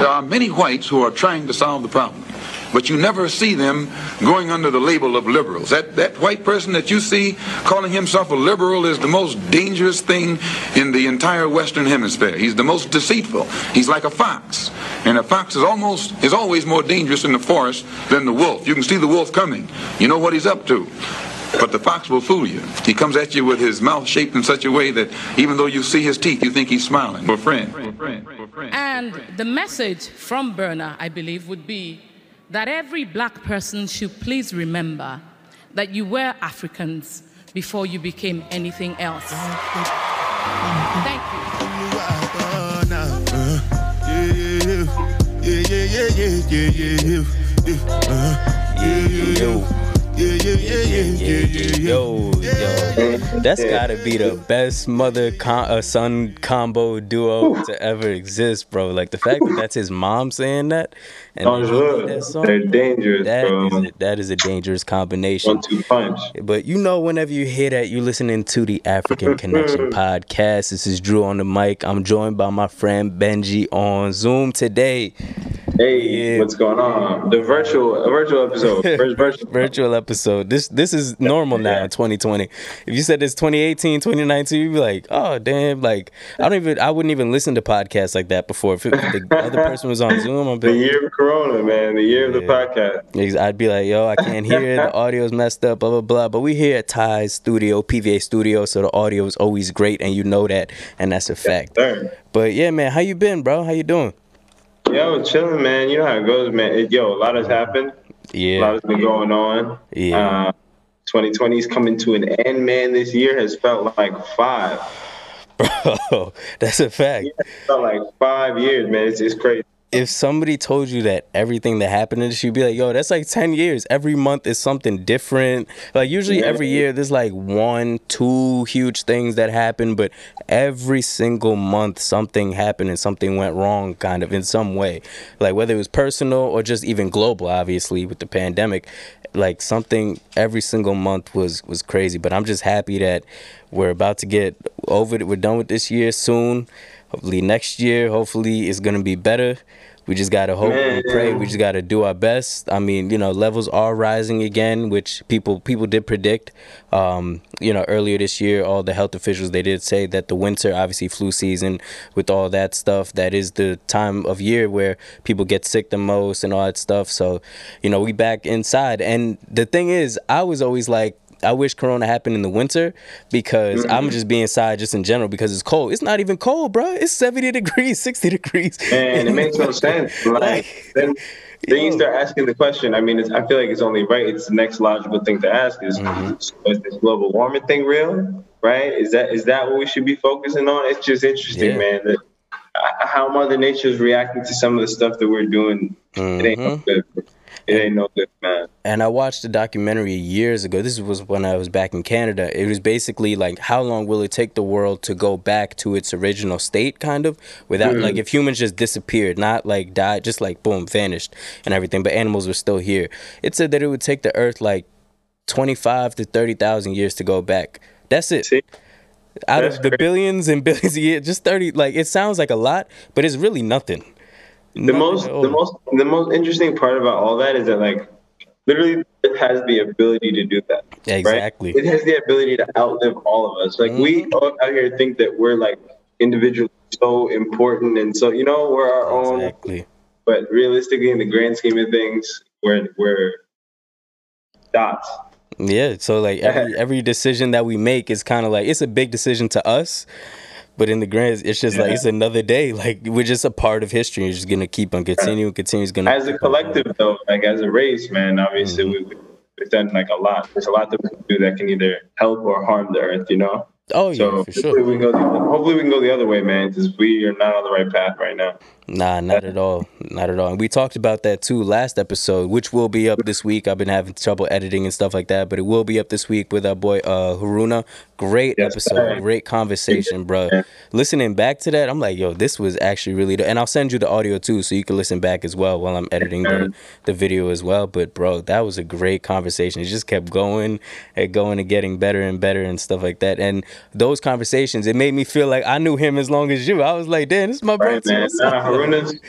There are many whites who are trying to solve the problem, but you never see them going under the label of liberals. That, that white person that you see calling himself a liberal is the most dangerous thing in the entire Western Hemisphere. He's the most deceitful. He's like a fox. And a fox is almost is always more dangerous in the forest than the wolf. You can see the wolf coming. You know what he's up to. But the fox will fool you. He comes at you with his mouth shaped in such a way that even though you see his teeth, you think he's smiling. We're friends. And the message from Burna, I believe, would be that every black person should please remember that you were Africans before you became anything else. Thank you. Yeah, yeah, yeah, Yo, yo, that's gotta be the best mother con- uh, son combo duo to ever exist, bro. Like the fact that that's his mom saying that, and oh, that song, they're dangerous, that bro. Is a, that is a dangerous combination. One two punch. But you know, whenever you hear that, you're listening to the African Connection podcast. This is Drew on the mic. I'm joined by my friend Benji on Zoom today. Hey, yeah. what's going on? The virtual virtual episode. virtual. virtual episode. This this is normal now yeah. in 2020. If you said it's 2018, 2019, you'd be like, oh damn, like I don't even I wouldn't even listen to podcasts like that before. If, the other person was on Zoom, I'd be the year of Corona, man. The year yeah. of the podcast. I'd be like, yo, I can't hear it. The audio's messed up. Blah blah blah. But we here at Ty's Studio, PVA Studio, so the audio is always great, and you know that, and that's a fact. Yes, but yeah, man, how you been, bro? How you doing? Yo, chilling, man. You know how it goes, man. It, yo, a lot has happened. Yeah. A lot has been going on. Yeah. Uh, 2020 is coming to an end, man. This year has felt like five. Bro, that's a fact. Yeah, felt like five years, man. It's, it's crazy if somebody told you that everything that happened in this, you'd be like, yo, that's like 10 years. Every month is something different. Like, usually every year there's like one, two huge things that happen, but every single month something happened and something went wrong, kind of in some way. Like, whether it was personal or just even global, obviously, with the pandemic. Like, something every single month was, was crazy. But I'm just happy that we're about to get over it. We're done with this year soon. Hopefully, next year, hopefully, it's going to be better we just gotta hope Man. and pray. We just gotta do our best. I mean, you know, levels are rising again, which people people did predict. Um, you know, earlier this year, all the health officials they did say that the winter, obviously flu season, with all that stuff, that is the time of year where people get sick the most and all that stuff. So, you know, we back inside. And the thing is, I was always like, I wish Corona happened in the winter because mm-hmm. I'm just be inside just in general because it's cold. It's not even cold, bro. It's 70 degrees, 60 degrees. And it makes no sense. Like then, then you start asking the question. I mean, I feel like it's only right. It's the next logical thing to ask: is, mm-hmm. is this global warming thing real? Right? Is that is that what we should be focusing on? It's just interesting, yeah. man. That uh, how Mother Nature is reacting to some of the stuff that we're doing. Mm-hmm. It ain't no good. It ain't no good, man. And I watched a documentary years ago. This was when I was back in Canada. It was basically like, how long will it take the world to go back to its original state, kind of, without mm-hmm. like if humans just disappeared, not like died, just like boom, vanished and everything, but animals were still here. It said that it would take the Earth like twenty five to thirty thousand years to go back. That's it. See? Out That's of the billions and billions of years, just thirty. Like it sounds like a lot, but it's really nothing the most the most the most interesting part about all that is that like literally it has the ability to do that. Exactly. Right? It has the ability to outlive all of us. Like mm-hmm. we all out here think that we're like individually so important and so you know we're our own. exactly. own. But realistically, in the grand scheme of things, we're we're dots. Yeah. So like every every decision that we make is kind of like it's a big decision to us, but in the grand, it's just yeah. like it's another day. Like we're just a part of history. It's just gonna keep on continuing, continues gonna. As a collective, though, like as a race, man, obviously mm-hmm. we, we've done like a lot. There's a lot that we can do that can either help or harm the earth. You know. Oh yeah, so for sure. We can go the, hopefully we can go the other way, man, because we are not on the right path right now. Nah, not at all. Not at all. And we talked about that too last episode, which will be up this week. I've been having trouble editing and stuff like that, but it will be up this week with our boy uh Haruna. Great yes, episode, great conversation, bro. Yeah. Listening back to that, I'm like, yo, this was actually really. And I'll send you the audio too, so you can listen back as well while I'm editing the, the video as well. But bro, that was a great conversation. It just kept going and going and getting better and better and stuff like that. And those conversations, it made me feel like I knew him as long as you. I was like, damn, this is my right, brother. Haruna's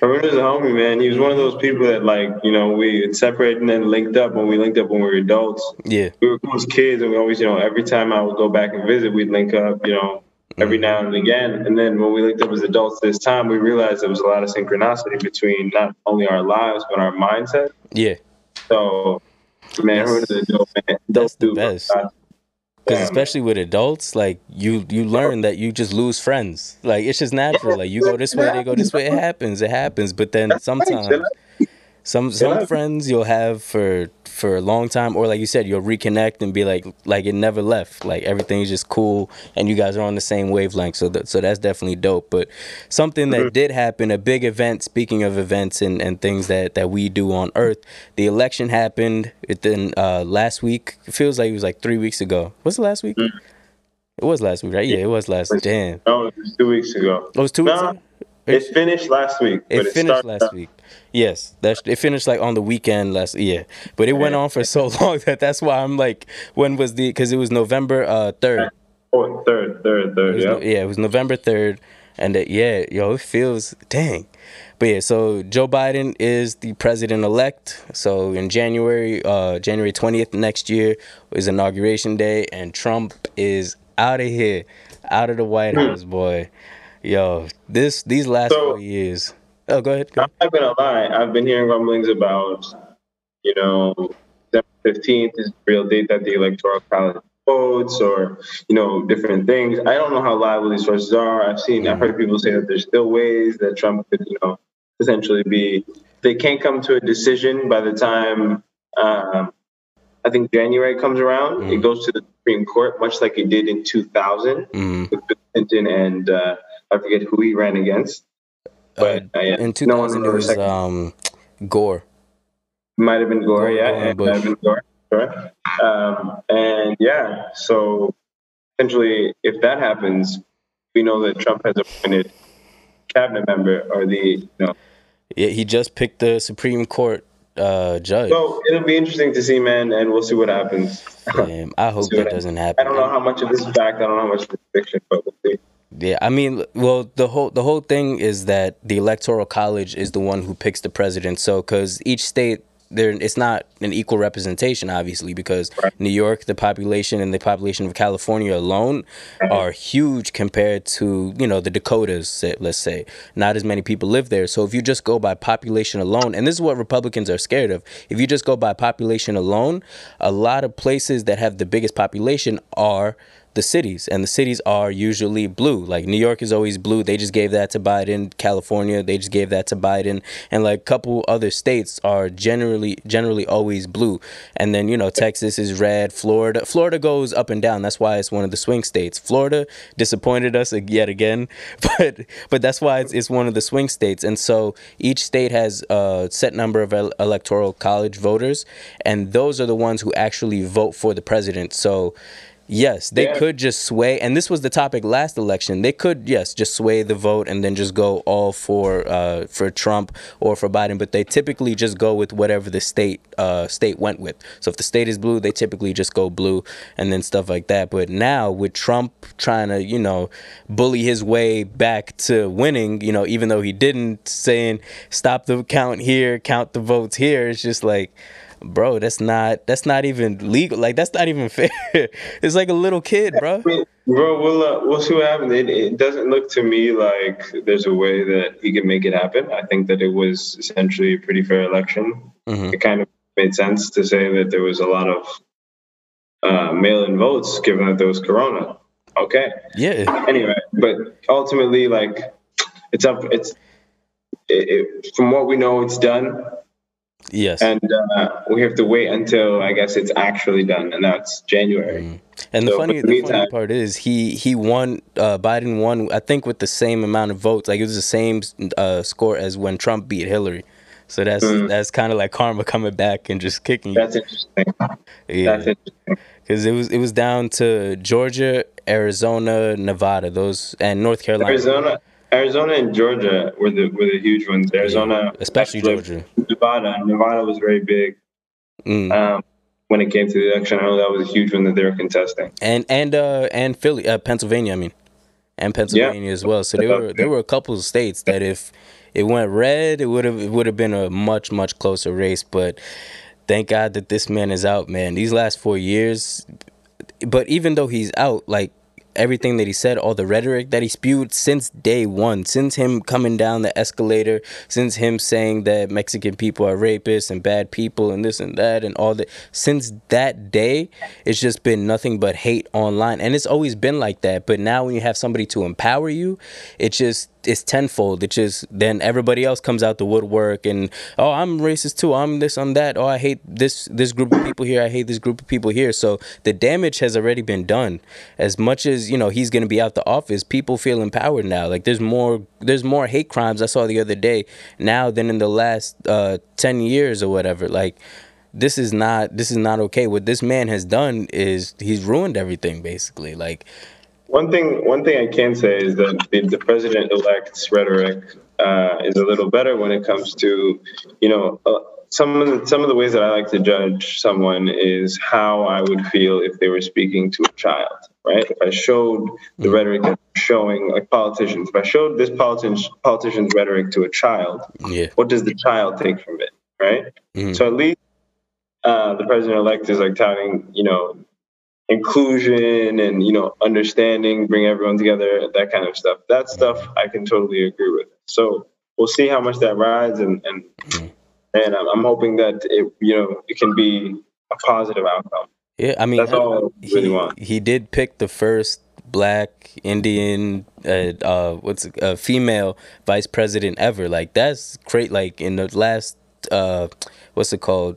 Haruna's a homie, man. He was one of those people that like, you know, we separated and then linked up when we linked up when we were adults. Yeah. We were close kids and we always, you know, every time I would go back and visit, we'd link up, you know, every mm-hmm. now and again. And then when we linked up as adults this time, we realized there was a lot of synchronicity between not only our lives but our mindset. Yeah. So man, That's- Haruna's a dope man. that's Dope the dude, bro. best. Because especially with adults, like you you learn that you just lose friends. Like it's just natural. Like you go this way, they go this way. It happens. It happens. But then sometimes some some Yeah. friends you'll have for for a long time, or like you said, you'll reconnect and be like like it never left. Like everything's just cool, and you guys are on the same wavelength. So that, so that's definitely dope. But something that did happen, a big event. Speaking of events and, and things that that we do on Earth, the election happened within uh, last week. It feels like it was like three weeks ago. Was it last week? It was last week, right? Yeah, it was last. Damn, No, it was two weeks ago. it was two weeks. No, ago? it finished last week. It finished started last up- week. Yes, that's it finished like on the weekend last yeah, but it went on for so long that that's why I'm like, when was the? Because it was November uh third. Oh, third, third, third. Yeah. Yeah, it was November third, and uh, yeah, yo, it feels dang. But yeah, so Joe Biden is the president elect. So in January, uh, January twentieth next year is inauguration day, and Trump is out of here, out of the White House, boy. Yo, this these last So- four years. Oh, go ahead. Go I'm not gonna lie. I've been hearing rumblings about, you know, December fifteenth is the real date that the electoral college votes, or you know, different things. I don't know how liable these sources are. I've seen, I've heard people say that there's still ways that Trump could, you know, potentially be. They can't come to a decision by the time. Um, I think January comes around. It Mhm. goes to the Supreme Court, much like it did in 2000 Mhm. with Bill Clinton and uh, I forget who he ran against. But uh, yeah, in no 2000 it was um gore Might have been Gore, Gore, yeah, Gore and been Gore, correct. Um, and yeah, so essentially, if that happens, we know that Trump has appointed cabinet member or the you know. yeah he just picked the supreme court uh judge So it'll be interesting to see, man, and we'll see what happens. Damn, i hope that doesn't happen. I don't know how much of this is fact. I don't know how much of this is fiction, but we'll see. Yeah i mean well the whole the whole thing is that the electoral college is the one who picks the president. So because each state there it's not an equal representation obviously because new york the population and the population of california alone are huge compared to you know the dakotas let's say. Not as many people live there. So if you just go by population alone and this is what republicans are scared of if you just go by population alone a lot of places that have the biggest population are the cities and the cities are usually blue. Like new york is always blue. They just gave that to biden. California they just gave that to biden. And like a couple other states are generally generally always blue. And then you know texas is red. Florida florida goes up and down. That's why it's one of the swing states. Florida disappointed us yet again but but that's why it's, it's one of the swing states. And so each state has a set number of electoral college voters and those are the ones who actually vote for the president. So Yes, they Yeah. could just sway, and this was the topic last election. They could, yes, just sway the vote and then just go all for uh, for Trump or for Biden. But they typically just go with whatever the state uh, state went with. So if the state is blue, they typically just go blue, and then stuff like that. But now with Trump trying to, you know, bully his way back to winning, you know, even though he didn't, saying stop the count here, count the votes here, it's just like bro that's not that's not even legal like that's not even fair it's like a little kid bro Bro, we'll uh, we'll see what happens. It, it doesn't look to me like there's a way that he can make it happen. I think that it was essentially a pretty fair election. Mhm. It kind of made sense to say that there was a lot of uh, mail-in votes, given that there was Corona. Okay. yeah Anyway, but ultimately, like, it's up. It's it, it, from what we know, it's done, yes and uh, we have to wait until I guess it's actually done, and that's January. and the so, funny the funny meantime- part is he he won uh biden won i think with the same amount of votes like it was the same uh score as when trump beat hillary so that's that's kind of like karma coming back and just kicking you Mm. That's interesting. yeah That's interesting. because it was it was down to georgia arizona nevada those and north carolina Arizona, Arizona, and Georgia were the were the huge ones. Arizona, especially Georgia. Nevada. Nevada was very big Mm. um, when it came to the election. I know that was a huge one that they were contesting. and and uh and Philly, uh, Pennsylvania. I mean, and Pennsylvania as well. So there were there were a couple of states that if it went red, it would have it would have been a much much closer race. But thank God that this man is out, man. These last four years, but even though he's out, like everything that he said, all the rhetoric that he spewed since day one, since him coming down the escalator, since him saying that Mexican people are rapists and bad people and this and that and all that, since that day, it's just been nothing but hate online. And it's always been like that. But now when you have somebody to empower you, it just it's tenfold. It's just then everybody else comes out the woodwork and oh I'm racist too. I'm this, I'm that. Oh I hate this this group of people here. I hate this group of people here. So the damage has already been done. As much as you know he's gonna be out the office, people feel empowered now. Like there's more there's more hate crimes I saw the other day now than in the last uh, ten years or whatever. Like this is not this is not okay. What this man has done is he's ruined everything basically. Like one thing, one thing I can say is that the, the president-elect's rhetoric uh, is a little better when it comes to, you know, uh, some of the, some of the ways that I like to judge someone is how I would feel if they were speaking to a child, right? If I showed the mm. rhetoric that showing like politicians, if I showed this politician politician's rhetoric to a child, yeah. what does the child take from it, right? Mm-hmm. So at least uh, the president-elect is like touting, you know, inclusion and you know understanding bring everyone together that kind of stuff. That stuff i can totally agree with. So we'll see how much that rides and and and i'm hoping that it you know it can be a positive outcome. Yeah i mean that's all I really he, want. he did pick the first black indian uh, uh what's a uh, female vice president ever. Like that's great. Like in the last uh what's it called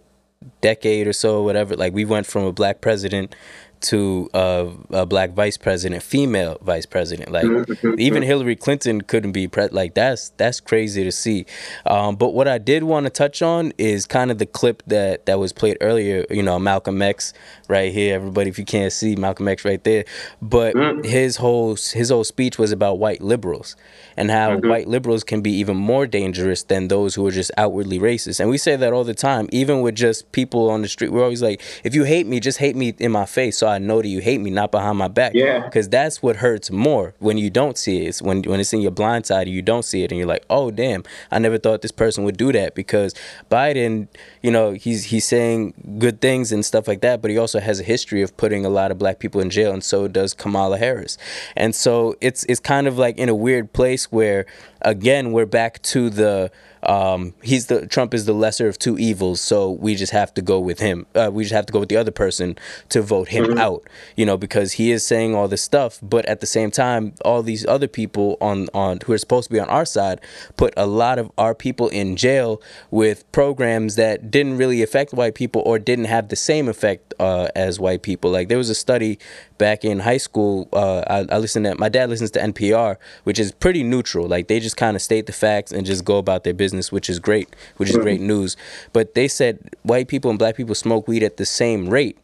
decade or so whatever like we went from a black president to uh, a black vice president, female vice president. Like mm-hmm. even Hillary Clinton couldn't be pre- like that's that's crazy to see. Um, but what I did want to touch on is kind of the clip that that was played earlier. You know, Malcolm X right here. Everybody, if you can't see Malcolm X right there, but mm. his whole his whole speech was about white liberals and how mm-hmm. white liberals can be even more dangerous than those who are just outwardly racist. And we say that all the time, even with just people on the street. We're always like, if you hate me, just hate me in my face, so I know that you hate me, not behind my back. Yeah. Because that's what hurts more when you don't see it. It's when when it's in your blind side, and you don't see it, and you're like, oh damn, I never thought this person would do that. Because Biden, you know, he's he's saying good things and stuff like that, but he also has a history of putting a lot of black people in jail, and so does Kamala Harris. And so it's it's kind of like in a weird place where again we're back to the um, he's the Trump is the lesser of two evils, so we just have to go with him. Uh, we just have to go with the other person to vote him mm-hmm. out, you know, because he is saying all this stuff, but at the same time, all these other people on on who are supposed to be on our side put a lot of our people in jail with programs that didn't really affect white people or didn't have the same effect uh, as white people. Like there was a study back in high school. Uh, I, I listened to my dad listens to NPR, which is pretty neutral. Like they just kind of state the facts and just go about their business business, which is great, which is great news. But they said white people and black people smoke weed at the same rate.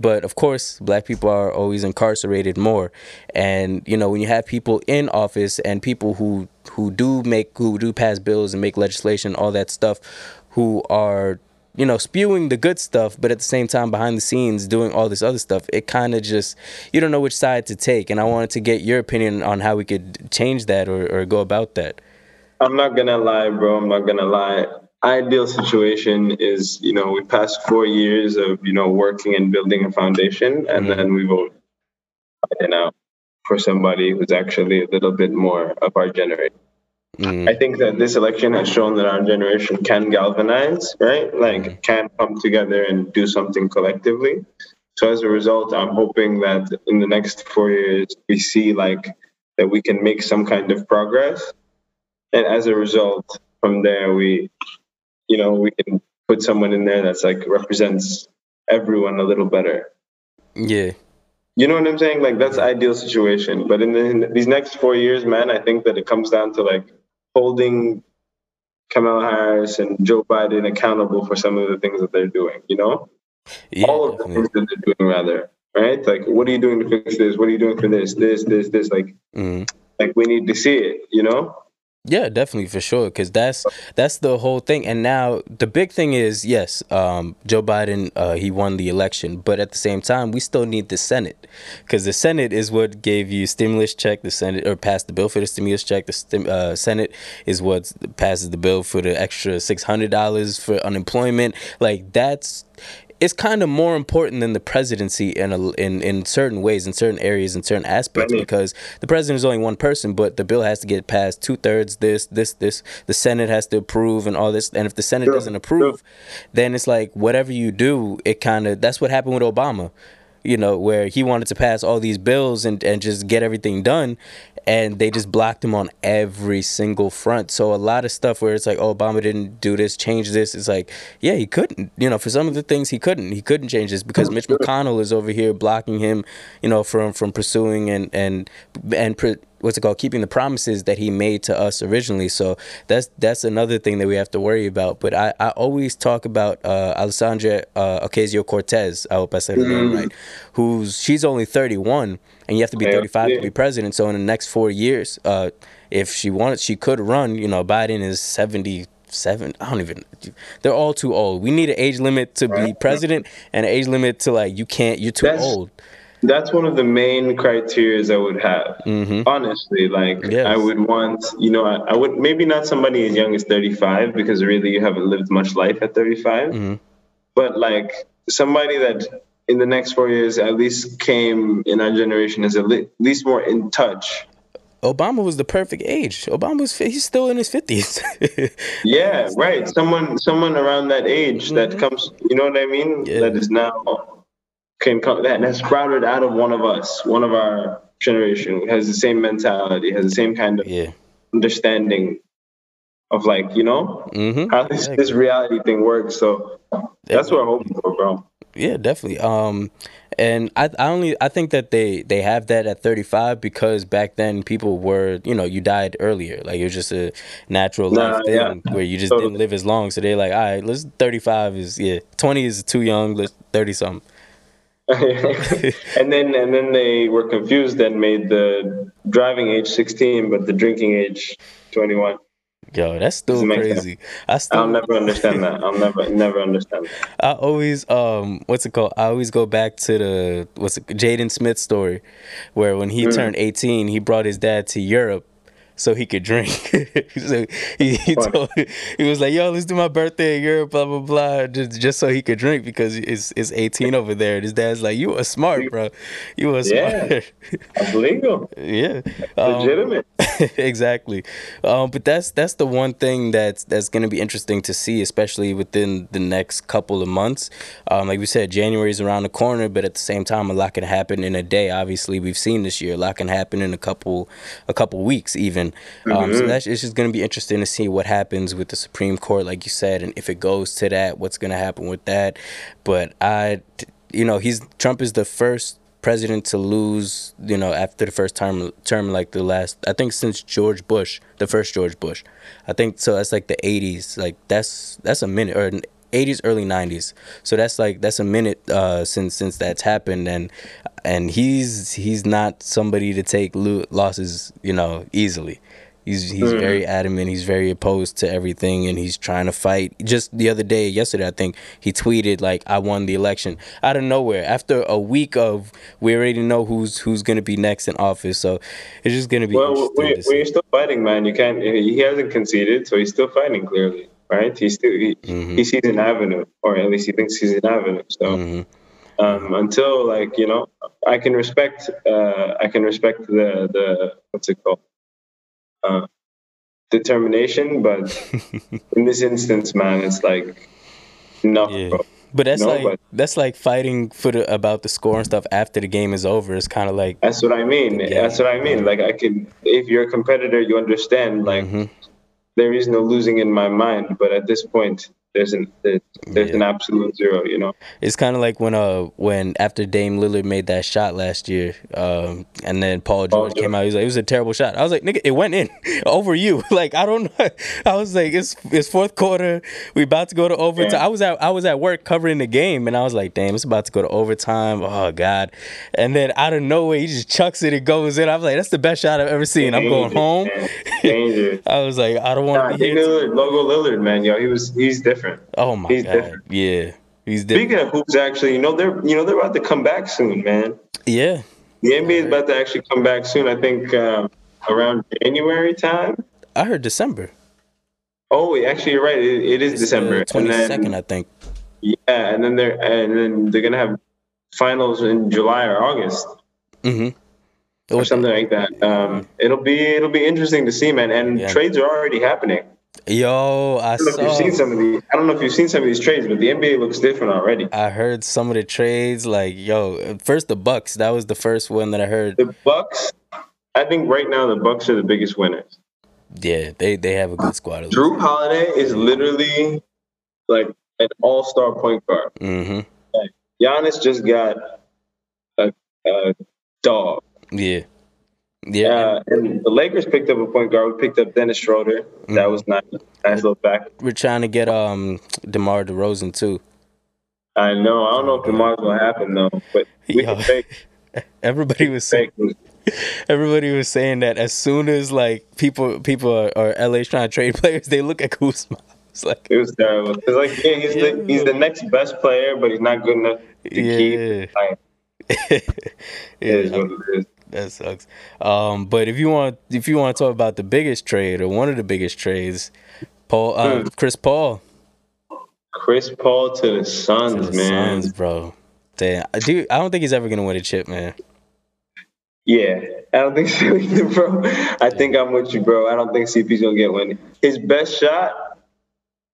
But of course, black people are always incarcerated more. And you know, when you have people in office and people who who do make who do pass bills and make legislation, all that stuff, who are you know, spewing the good stuff, but at the same time behind the scenes doing all this other stuff, it kind of just you don't know which side to take. And I wanted to get your opinion on how we could change that or, or go about that. I'm not gonna lie, bro. I'm not gonna lie. Ideal situation is, you know, we passed four years of, you know, working and building a foundation, and mm-hmm. then we vote out for somebody who's actually a little bit more of our generation. Mm-hmm. I think that this election has shown that our generation can galvanize, right? Like, mm-hmm. can come together and do something collectively. So as a result, I'm hoping that in the next four years, we see like that we can make some kind of progress and as a result, from there we, you know, we can put someone in there that's like represents everyone a little better. Yeah. You know what I'm saying? Like that's ideal situation. But in, the, in these next four years, man, I think that it comes down to like holding Kamala Harris and Joe Biden accountable for some of the things that they're doing. You know, yeah, all of the things that they're doing, rather. Right? Like, what are you doing to fix this? What are you doing for this? This, this, this. Like, mm like we need to see it. You know. Yeah, definitely for sure, because that's that's the whole thing. And now the big thing is, yes, um, Joe Biden uh, he won the election, but at the same time, we still need the Senate, because the Senate is what gave you stimulus check. The Senate or passed the bill for the stimulus check. The stim, uh, Senate is what passes the bill for the extra six hundred dollars for unemployment. Like that's it's kind of more important than the presidency in a, in in certain ways, in certain areas, in certain aspects, because the president is only one person, but the bill has to get passed two thirds. This, this, this. The Senate has to approve and all this. And if the Senate Sure, doesn't approve, then it's like whatever you do, it kind of that's what happened with Obama. You know, where he wanted to pass all these bills and, and just get everything done, and they just blocked him on every single front. So a lot of stuff where it's like, oh, Obama didn't do this, change this. It's like, yeah, he couldn't. You know, for some of the things he couldn't. He couldn't change this because Mitch McConnell is over here blocking him. You know, from from pursuing and and and. Pre- what's it called keeping the promises that he made to us originally so that's that's another thing that we have to worry about but i, I always talk about uh, alessandra uh, ocasio-cortez i hope i said her name right who's she's only 31 and you have to be Yeah, 35 yeah. to be president so in the next four years uh, if she wanted she could run you know biden is 70 Seven, I don't even. They're all too old. We need an age limit to be president and an age limit to like you can't. You're too That's- old. That's one of the main criterias I would have. Honestly, like Mm-hmm. Yes. I would want, you know, I, I would maybe not somebody as young as 35 because really you haven't lived much life at 35. Mm-hmm. But like somebody that in the next four years at least came in our generation is at least more in touch. Obama was the perfect age. Obama was he's still in his fifties. Yeah, right. Someone, someone around that age that comes, you know what I mean? Mm-hmm. Yeah. That is now can come that has sprouted out of one of us, one of our generation, has the same mentality, has the same kind of yeah. understanding of like, you know, Mm-hmm. how this, this reality thing works. So that's what I'm hoping for, bro. Yeah, definitely. Um, and I, I only I think that they they have that at 35 because back then people were you know you died earlier like it was just a natural Nah, life yeah. thing where you just Totally. didn't live as long so they're like all right let's 35 is yeah 20 is too young let's 30 something and then and then they were confused and made the driving age 16, but the drinking age 21. yo that's still crazy I I'll never understand that. I'll never never understand that. I always um what's it called? I always go back to the what's it Jaden Smith story where when he turned 18, he brought his dad to Europe so he could drink. so he, he told he was like, "Yo, let's do my birthday in Europe, blah blah blah," just, just so he could drink because it's it's 18 over there. And his dad's like, "You are smart, bro. You are Yeah. smart." That's legal, yeah. Um, legitimate. exactly. Um, but that's that's the one thing that's that's going to be interesting to see, especially within the next couple of months. Um, like we said, January is around the corner, but at the same time, a lot can happen in a day. Obviously, we've seen this year a lot can happen in a couple a couple weeks even. Um, so that's it's just going to be interesting to see what happens with the Supreme Court, like you said, and if it goes to that, what's going to happen with that. But I, you know, he's Trump is the first president to lose, you know, after the first term, term like the last, I think since George Bush, the first George Bush, I think so. That's like the '80s, like that's that's a minute or 80s, early '90s. So that's like that's a minute uh, since since that's happened, and and he's he's not somebody to take lo- losses, you know, easily. He's he's very adamant. He's very opposed to everything, and he's trying to fight. Just the other day, yesterday, I think he tweeted like, "I won the election" out of nowhere. After a week of, we already know who's who's gonna be next in office. So it's just gonna be Well, interesting when, to when see. you're still fighting, man, you can't. He hasn't conceded, so he's still fighting. Clearly, right? He's still he, Mm-hmm. he sees an avenue, or at least he thinks he's an avenue. So Mm-hmm. Um, until like you know, I can respect. Uh, I can respect the the what's it called? Uh, determination, but in this instance, man, it's like no, Yeah. But that's No, like but- that's like fighting for the about the score and stuff after the game is over. It's kind of like That's what I mean. Yeah. That's what I mean. Like I can, if you're a competitor, you understand. Like Mhm. there is no losing in my mind. But at this point, there's an there's, there's an absolute zero. You know. It's kind of like when uh when after Dame Lillard made that shot last year, um, and then Paul George George. came out. He was like, "It was a terrible shot." I was like, "Nigga, it went in over you." Like I don't know. I was like, "It's it's fourth quarter. We about to go to overtime." Yeah. I was at I was at work covering the game, and I was like, "Damn, it's about to go to overtime." Oh God! And then out of nowhere, he just chucks it. It goes in. I was like, "That's the best shot I've ever seen." I'm going home. I was like, "I don't want Nah, to Dame. Lillard, logo Lillard, man, yo, he was he's different. Oh my he's God! different. Yeah, he's different. Speaking of hoops, actually, you know they're you know they're about to come back soon, man. Yeah. The NBA is about to actually come back soon. I think um, around January time. I heard December. Oh, actually, you're right. It, it is December, and twenty then second, I think. yeah, and then they're and then they're gonna have finals in July or August Mm-hmm. or something like that. Um, it'll be it'll be interesting to see, man. And Yeah. trades are already happening. Yo, I I don't know if you've seen some of these. I don't know if you've seen some of these trades, but the NBA looks different already. I heard some of the trades. Like, yo, first the Bucks. That was the first one that I heard. The Bucks, I think right now the Bucks are the biggest winners. Yeah, they they have a good squad. Jrue Holiday is literally like an all-star point guard. Mm-hmm. Giannis just got a, a dog. Yeah. Yeah. Uh, and the Lakers picked up a point guard. We picked up Dennis Schroeder. That was nice. Nice little back. We're trying to get um DeMar DeRozan too. I know. I don't know if DeMar's gonna happen though, but we Yo. Everybody was saying everybody was saying that as soon as like people people are, LA's trying to trade players, they look at Kuzma. It's like It was terrible. It's like yeah, he's the he's the next best player, but he's not good enough to Yeah. keep. Like, it is yeah, what it is. That sucks. Um, but if you want if you want to talk about the biggest trade or one of the biggest trades, Paul uh, Hmm. Chris Paul Chris Paul to the Suns, to the man. Suns, bro. Damn, dude, I don't think he's ever gonna win a chip, man. Yeah, I don't think so either, bro. I think I'm with you, bro. I don't think CP's gonna get one. His best shot,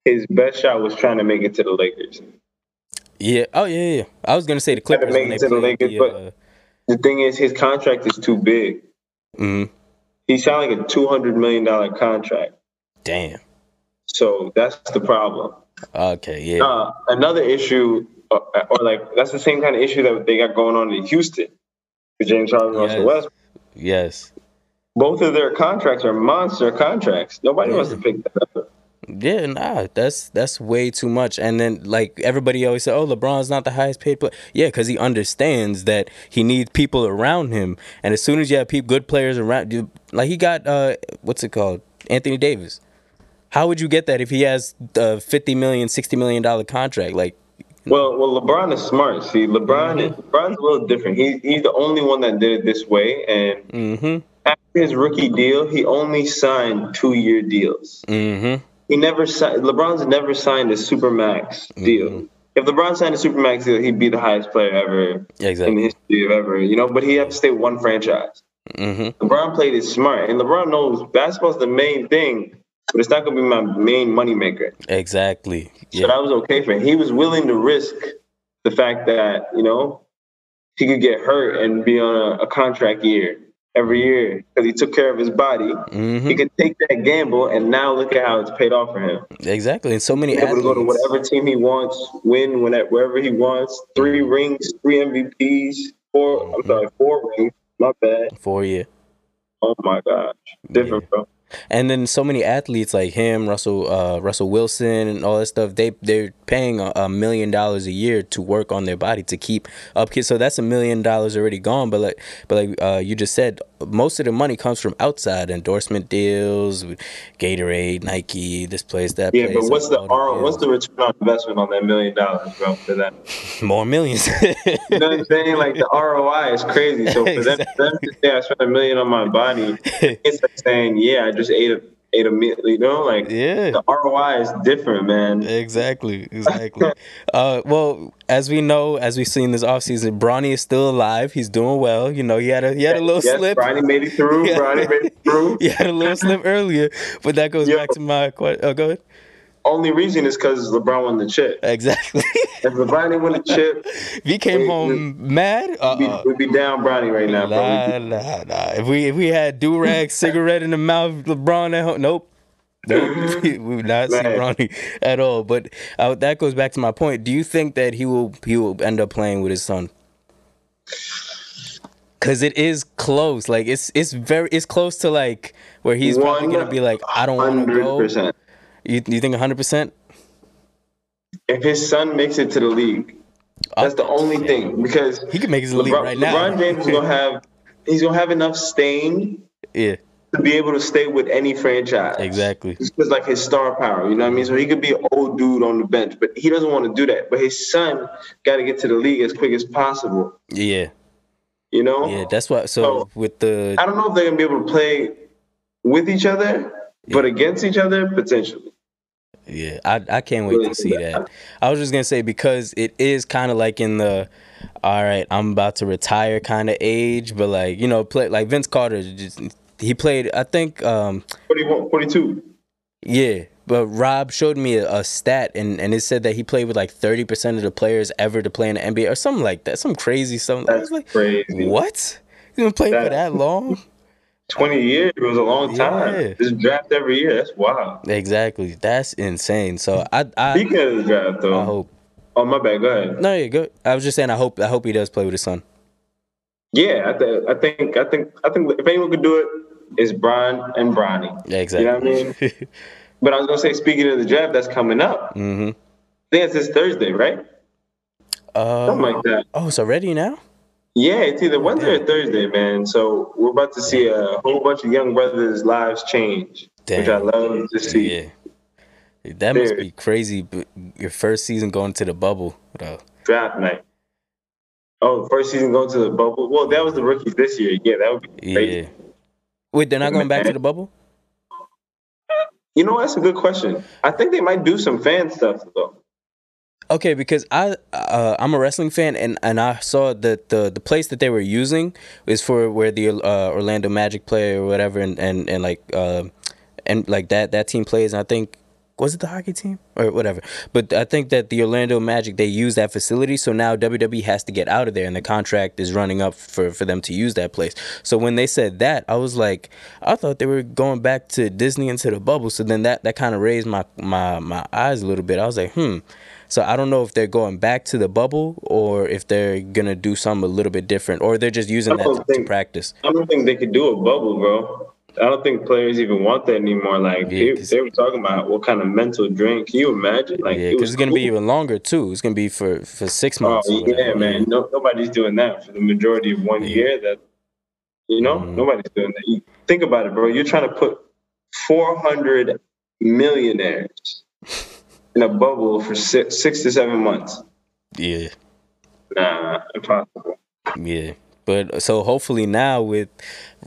his best shot was trying to make it to the Lakers. Yeah. Oh yeah, yeah. I was gonna say the Tried to Clippers make it to the Lakers, the, but- uh, The thing is, his contract is too big. mhm. He signed like a two hundred million dollar contract, Damn. so that's the problem. Okay. Yeah. Uh, another issue, uh, or like that's the same kind of issue that they got going on in Houston with James Harden and Russell Westbrook. Yes. Both of their contracts are monster contracts. Nobody wants to pick that up. Yeah, nah, that's that's way too much. And then like everybody always say, "Oh, LeBron's not the highest paid player." Yeah, because he understands that he needs people around him, and as soon as you have people, good players around you, like he got uh, what's it called, Anthony Davis. How would you get that if he has a 50 million, 60 million dollar contract? Like, Well, well, LeBron is smart. See, LeBron, is, LeBron's a little different. He he's the only one that did it this way. And mm-hmm, after his rookie deal, he only signed two year deals. mm-hmm, He never signed. LeBron's never signed a supermax deal. If LeBron signed a supermax deal, he'd be the highest player ever in the history of ever. You know, but he had to stay with one franchise. Mm-hmm, LeBron played it smart, and LeBron knows basketball's the main thing, but it's not going to be my main moneymaker. exactly. So Yeah, that was okay for him. He was willing to risk the fact that, you know, he could get hurt and be on a, a contract year every year because he took care of his body. He mm-hmm, could take that gamble, and now look at how it's paid off for him. exactly. And so many He's able to go to whatever team he wants, win whenever, wherever he wants. Three rings, three MVPs, 4 I'm sorry, four rings. My bad. Four year. Oh my gosh, different, bro. And then so many athletes like him, Russell, uh, Russell Wilson, and all that stuff. They they're paying a, a million dollars a year to work on their body to keep up. So that's a million dollars already gone. But like, but like uh, you just said, most of the money comes from outside endorsement deals, Gatorade, Nike, this place, that Yeah, place. but what's the R? What's the return on investment on that million dollars, bro? For that, more millions? you know what I'm saying? Like the ROI is crazy. So for them, for them to say I spent a million on my body, it's like saying, yeah, I just ate a meal. You know, like yeah. the ROI is different, man. Exactly, exactly. uh, well, as we know, as we've seen this offseason, Bronny is still alive. He's doing well. You know, he had a he had a little yes, slip. Bronny made it through. Yeah. Bronny made it through. he had a little slip earlier, but that goes Yo. back to my question. Oh, go ahead. Only reason is because LeBron won the chip. Exactly. If LeBron didn't win the chip, if he came home mad, we'd, uh, we'd be down Bronny right now, bro. nah, nah, nah. If we if we had do rag cigarette in the mouth, LeBron at home, nope. No, we would not see. Bronny at all. But uh, that goes back to my point. Do you think that he will he will end up playing with his son? Cause it is close. Like it's it's very it's close to like where he's probably gonna be like, I don't want to go. 100%. You you think hundred percent? If his son makes it to the league, that's the only thing because He can make his league right now. LeBron James is gonna have he's gonna have enough staying Yeah, to be able to stay with any franchise. exactly. It's just like his star power, you know what I mean? So he could be an old dude on the bench, but he doesn't want to do that. But his son got to get to the league as quick as possible, Yeah, you know? yeah. That's why. So So- with the I don't know if they're gonna be able to play with each other, but against each other potentially. Yeah, I I can't wait to see that. I was just gonna say because it is kind of like in the, all right, I'm about to retire kind of age, but like you know, play like Vince Carter. Just, he played, I think, um, 41, 42. yeah. But Rob showed me a, a stat, and, and it said that he played with like 30% of the players ever to play in the NBA or something like that. Some crazy something. I was That's like, crazy. what? He's been playing for that long? 20 years it was a long time. Yeah. Just draft every year. That's wild. Exactly. That's insane. So I I, Speaking of the draft, though. I hope. Oh, my bad. Go ahead. No, yeah, good. I was just saying I hope I hope he does play with his son. Yeah, I, th- I think I think I think if anyone could do it, it's Brian and Bronny. Yeah, exactly. You know what I mean? But I was gonna say, speaking of the draft that's coming up, mm-hmm. I think it's this Thursday, right? Uh, Something like that. Oh, it's already now? Yeah, it's either oh, Wednesday or Thursday, man. So we're about to see a whole bunch of young brothers' lives change, which I love to see. Yeah. That must be crazy. But your first season going to the bubble, though. Draft night. Oh, first season going to the bubble. Well, that was the rookies this year. Yeah, that would be crazy. Yeah. Wait, they're not going back to the bubble? You know, that's a good question. I think they might do some fan stuff though. Okay, because I uh, I'm a wrestling fan and, and I saw that the the place that they were using is for where the uh, Orlando Magic play or whatever and and and like uh, and like that that team plays. And I think was it the hockey team or whatever. But I think that the Orlando Magic they use that facility, so now WWE has to get out of there, and the contract is running up for for them to use that place. So when they said that, I was like, I thought they were going back to Disney into the bubble. So then that that kind of raised my my my eyes a little bit. I was like, hmm. So I don't know if they're going back to the bubble or if they're gonna do something a little bit different, or they're just using that don't to, practice. I don't think they could do a bubble, bro. I don't think players even want that anymore. Like Yeah, they, they were talking about what kind of mental drain. Can you imagine? Like Yeah, because it's gonna be even longer too. It's gonna be for for six Oh months. Oh yeah, man. No, nobody's doing that for the majority of one Yeah. year. That you know, Mhm. nobody's doing that. You, think about it, bro. You're trying to put 400 millionaires in a bubble for six, six to seven months. Yeah. Nah, impossible. Yeah. But so hopefully now with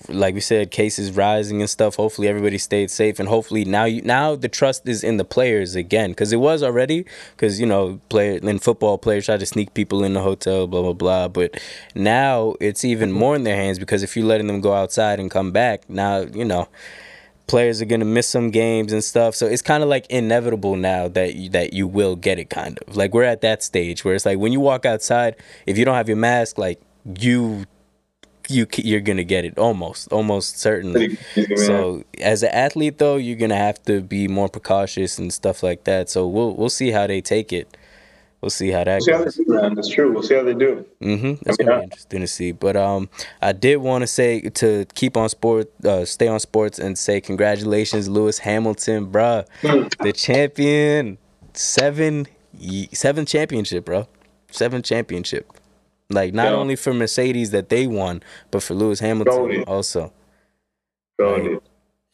like we said cases rising and stuff hopefully everybody stayed safe and hopefully now you now the trust is in the players again cuz it was already cuz you know player in football players try to sneak people in the hotel blah blah blah but now it's even more in their hands because if you're letting them go outside and come back now you know players are gonna miss some games and stuff. So it's kind of like inevitable now that you, that you will get it. Kind of like we're at that stage where it's like when you walk outside, if you don't have your mask, like you you you're gonna get it almost almost certainly. So as an athlete though, you're gonna have to be more precautious and stuff like that. So we'll we'll see how they take it. We'll see how that We'll see how they goes. do. That's true. We'll see how they do. Mm-hmm. That's I mean, gonna be interesting to see. But um, I did want to say to keep on sport, uh, stay on sports, and say congratulations, Lewis Hamilton, bruh, the champion, seven, seven championship, bro, seven championship. Like not Yeah. only for Mercedes that they won, but for Lewis Hamilton also. Bro, Right.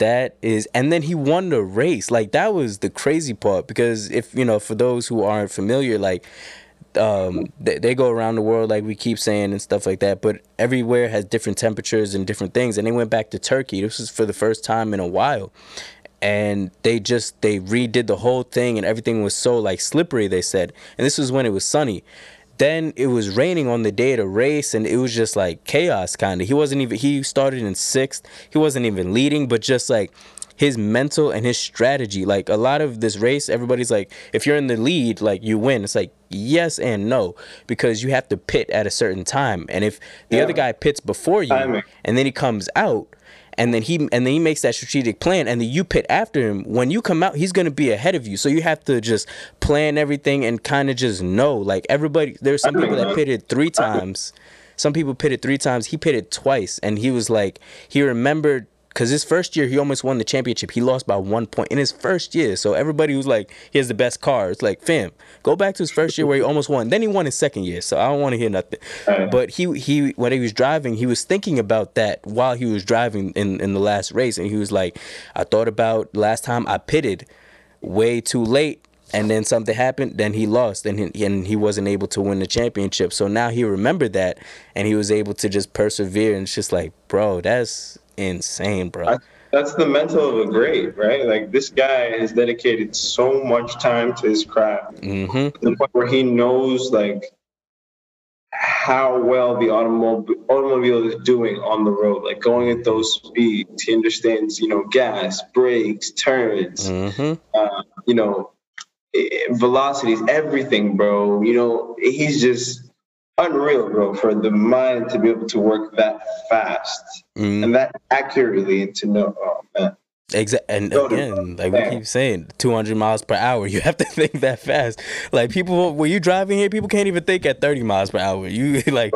That is, and then he won the race. Like that was the crazy part because if you know, for those who aren't familiar, like um, they, they go around the world like we keep saying and stuff like that. But everywhere has different temperatures and different things. And they went back to Turkey. This was for the first time in a while, and they just they redid the whole thing, and everything was so like slippery. They said, and this was when it was sunny. Then it was raining on the day of the race, and it was just like chaos, kind of. He wasn't even. He started in sixth. He wasn't even leading, but just like his mental and his strategy. Like a lot of this race, everybody's like, if you're in the lead, like you win. It's like yes and no because you have to pit at a certain time, and if the Yeah. other guy pits before you, and then he comes out, and then he and then he makes that strategic plan and then you pit after him. When you come out he's going to be ahead of you. So you have to just plan everything and kind of just know. Like everybody there's some people that pitted three times. Some people pitted three times. He pitted twice and he was like he remembered because his first year he almost won the championship. He lost by one point in his first year. So everybody was like, he has the best car. It's like, fam, go back to his first year where he almost won. Then he won his second year. So I don't want to hear nothing. But he he when he was driving, he was thinking about that while he was driving in in the last race, and he was like, I thought about last time I pitted way too late and then something happened then he lost and he, and he wasn't able to win the championship so now he remembered that and he was able to just persevere and it's just like bro that's insane bro I, that's the mental of a great, right? Like this guy has dedicated so much time to his craft, mm-hmm. to the point where he knows like how well the automobile automobile is doing on the road, like going at those speeds. He understands, you know, gas, brakes, turns, Mm-hmm. uh, you know, eh, velocities, everything, bro. You know, he's just unreal, bro, for the mind to be able to work that fast Mm. and that accurately and to know, oh man. Exactly, and again, like we keep saying, 200 miles per hour. You have to think that fast. Like people, when you driving here, people can't even think at 30 miles per hour. You like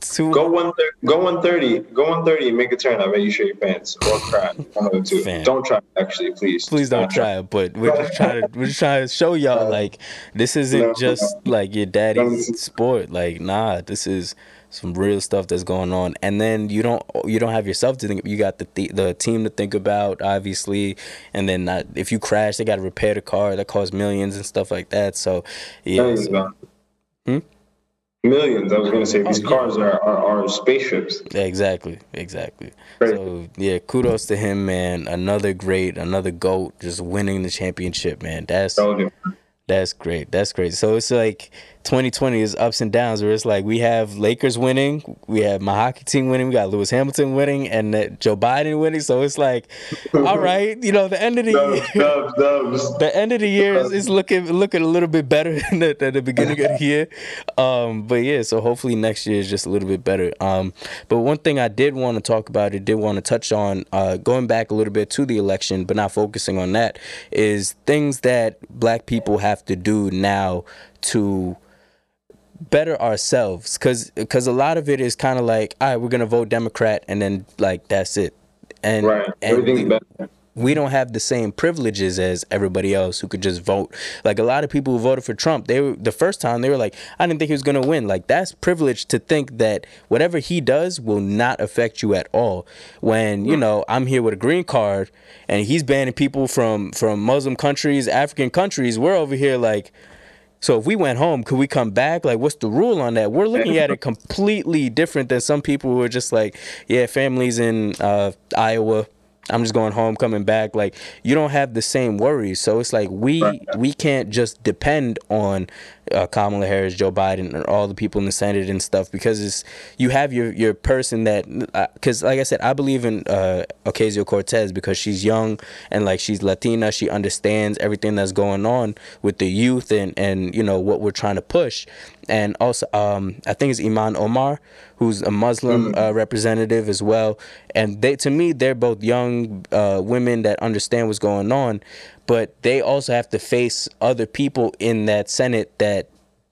two. go one thirty. Go one thirty. Go one thirty and make a turn. I bet you shit your pants or cry. One of two. Don't try. Actually, please. Please don't try it, but we're just trying to we're just trying to show y'all like this isn't No. just like your daddy's No. sport. Like nah, this is some real stuff that's going on. And then you don't you don't have yourself to think. You got the the, the team to think about, obviously. And then not, if you crash, they got to repair the car. That costs millions and stuff like that. So yeah, Millions, so- Hmm? Millions. I was gonna say these Oh, yeah. cars are, are are spaceships. Exactly, exactly. Right. So yeah, kudos to him, man. Another great, another goat, just winning the championship, man. That's that's great. That's great. So it's like 2020 is ups and downs where it's like we have Lakers winning, we have my hockey team winning, we got Lewis Hamilton winning, and Joe Biden winning. So it's like, all right, you know, the end of the Dubs, year. dubs, dubs. The end of the year is, is looking looking a little bit better than the, than the beginning of the year, um, but yeah. So hopefully next year is just a little bit better. Um, but one thing I did want to talk about, I did want to touch on, uh, going back a little bit to the election, but not focusing on that, is things that Black people have to do now to better ourselves because because a lot of it is kind of like all right we're gonna vote democrat and then like that's it and Right. and Everything's we, better. we don't have the same privileges as everybody else who could just vote like a lot of people who voted for trump they were the first time they were like i didn't think he was gonna win like that's privilege to think that whatever he does will not affect you at all when you know i'm here with a green card and he's banning people from from muslim countries african countries we're over here like so if we went home, could we come back? Like, what's the rule on that? We're looking at it completely different than some people who are just like, yeah, families in uh, Iowa. I'm just going home, coming back. Like, you don't have the same worries. So it's like we Right. we can't just depend on uh, Kamala Harris, Joe Biden, and all the people in the Senate and stuff because it's you have your your person that because like I said, I believe in uh, Ocasio Cortez because she's young and like she's Latina, she understands everything that's going on with the youth and and you know what we're trying to push, and also um, I think it's Iman Omar who's a Muslim uh, representative as well, and they to me they're both young uh, women that understand what's going on, but they also have to face other people in that Senate that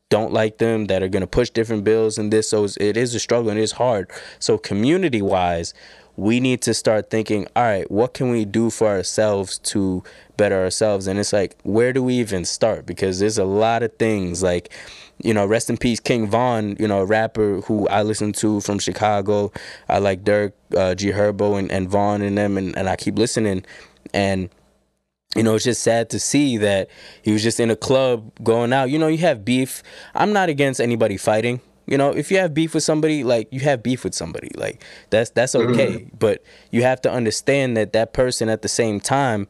don't like them that are going to push different bills and this. So it is a struggle and it is hard. So community wise we need to start thinking all right what can we do for ourselves to better ourselves? And it's like where do we even start? Because there's a lot of things like you know rest in peace king von you know a rapper who i listen to from chicago i like Durk uh, g herbo and, and Von and them and, and i keep listening and you know, it's just sad to see that he was just in a club going out. You know, you have beef. I'm not against anybody fighting. You know, if you have beef with somebody, like you have beef with somebody, like that's that's okay. But you have to understand that that person at the same time,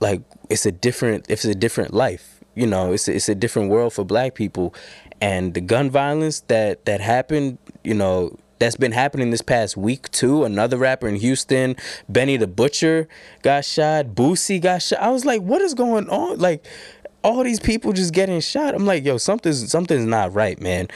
like it's a different, it's a different life. You know, it's a, it's a different world for Black people, and the gun violence that that happened. You know, that's been happening this past week too. Another rapper in Houston, Benny the Butcher, got shot. Boosie got shot. I was like, what is going on? Like, all these people just getting shot. I'm like, yo, something's something's not right, man.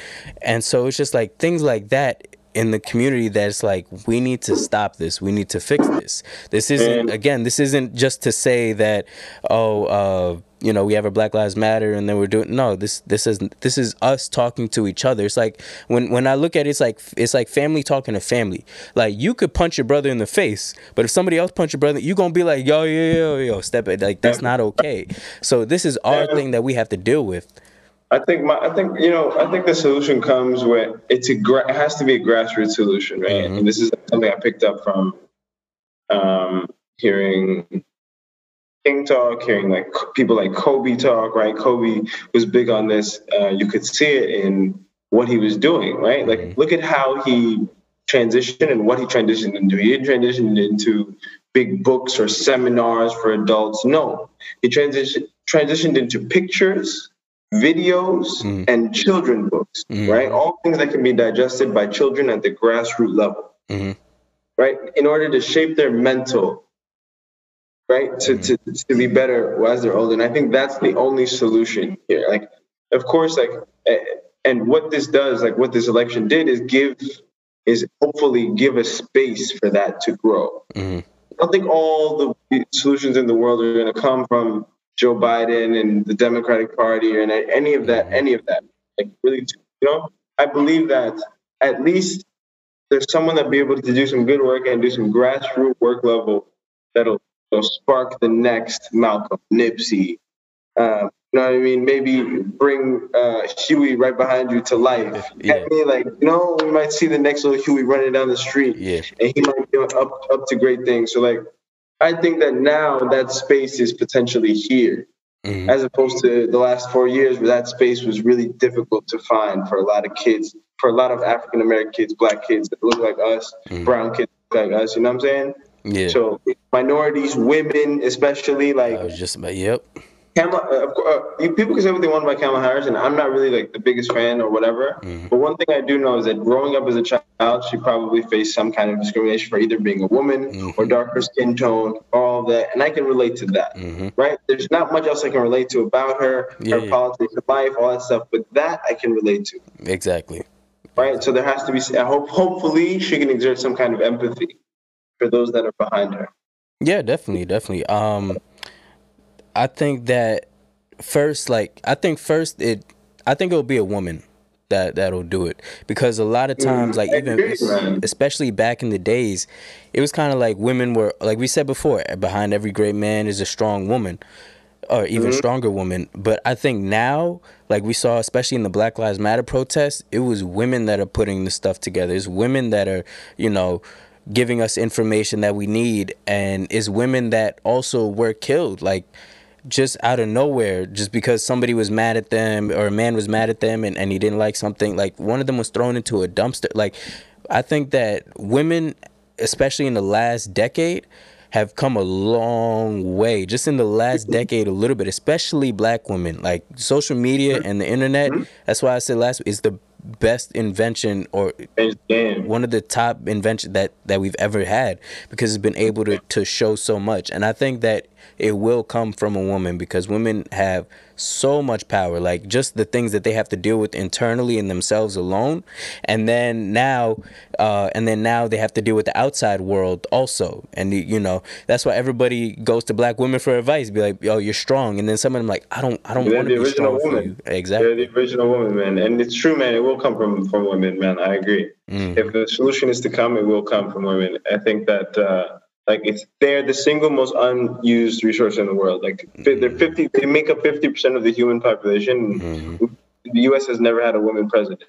And so it's just like things like that. In the community that's like we need to stop this. We need to fix this. This isn't again this isn't just to say that oh uh you know we have a black lives matter and then we're doing no this this is this is us talking to each other. It's like when when i look at it it's like it's like family talking to family. Like you could punch your brother in the face but if somebody else punch your brother you're gonna be like yo yo yo yo step it. Like that's not okay. So this is our thing that we have to deal with I think my, I think you know, I think the solution comes when it's a gra- it has to be a grassroots solution, right? Mm-hmm. And this is something I picked up from um, hearing King talk, hearing like people like Kobe talk, right? Kobe was big on this. Uh, you could see it in what he was doing, right? Like, Mm-hmm. look at how he transitioned and what he transitioned into. He didn't transition into big books or seminars for adults. No, he transitioned transitioned into pictures, videos, Mm. and children books, Mhm. right? All things that can be digested by children at the grassroots level, Mhm. right? In order to shape their mental, right? To, to, to be better as they're older. And I think that's the only solution here. Like, of course, like, eh, and what this does, like what this election did is give, is hopefully give a space for that to grow. Mhm. I don't think all the solutions in the world are going to come from Joe Biden and the Democratic Party and any of that. Any of that, like really, you know, I believe that at least there's someone that'll be able to do some good work and do some grassroots work level that'll, that'll spark the next Malcolm, Nipsey. Uh, you know what I mean? Maybe bring uh, Huey right behind you to life. Yeah. Like, you know, we might see the next little Huey running down the street yeah and he might be up up to great things. So like, I think that now that space is potentially here, Mhm. as opposed to the last four years where that space was really difficult to find for a lot of kids, for a lot of African American kids, black kids that look like us, brown kids like us. You know what I'm saying? yeah So minorities, women, especially like i was just about yep Kamala, uh, uh, you- people can say what they want about Kamala Harris, and I'm not really like the biggest fan or whatever. But one thing I do know is that growing up as a child, she probably faced some kind of discrimination for either being a woman or darker skin tone, all that, and I can relate to that. Right? There's not much else I can relate to about her, Yeah, her yeah. politics of life, all that stuff, but that I can relate to. exactly Right? So there has to be. I hope, hopefully, she can exert some kind of empathy for those that are behind her. Yeah, definitely, definitely. Um, I think that first, like, I think first it, I think it'll be a woman that that'll do it. Because a lot of mm-hmm. times, like, even especially back in the days, it was kind of like women were, like we said before, behind every great man is a strong woman. Or even mm-hmm. stronger woman, but I think now, like we saw, especially in the Black Lives Matter protests, it was women that are putting the stuff together. It's women that are, you know, giving us information that we need. And is women that also were killed. Like just out of nowhere just because somebody was mad at them or a man was mad at them and, and he didn't like something like one of them was thrown into a dumpster. Like i think that women especially in the last decade have come a long way just in the last mm-hmm. decade a little bit especially black women. Like social media mm-hmm. and the internet mm-hmm. that's why i said last is the best invention or Change the game. one of the top invention that that we've ever had because it's been able to to show so much and i think that it will come from a woman because women have so much power like just the things that they have to deal with internally in themselves alone and then now uh and then now they have to deal with the outside world also and you know that's why everybody goes to black women for advice be like yo you're strong and then some of them like i don't i don't want to be original strong for woman. you exactly They're the original woman, man. And it's true, man. It will come from, from women, man. I agree. Mm. If the solution is to come, it will come from women. I think that, uh, like, it's they're the single most unused resource in the world. Like, they're 50, they make up 50% of the human population. Mm-hmm. The U.S. has never had a woman president.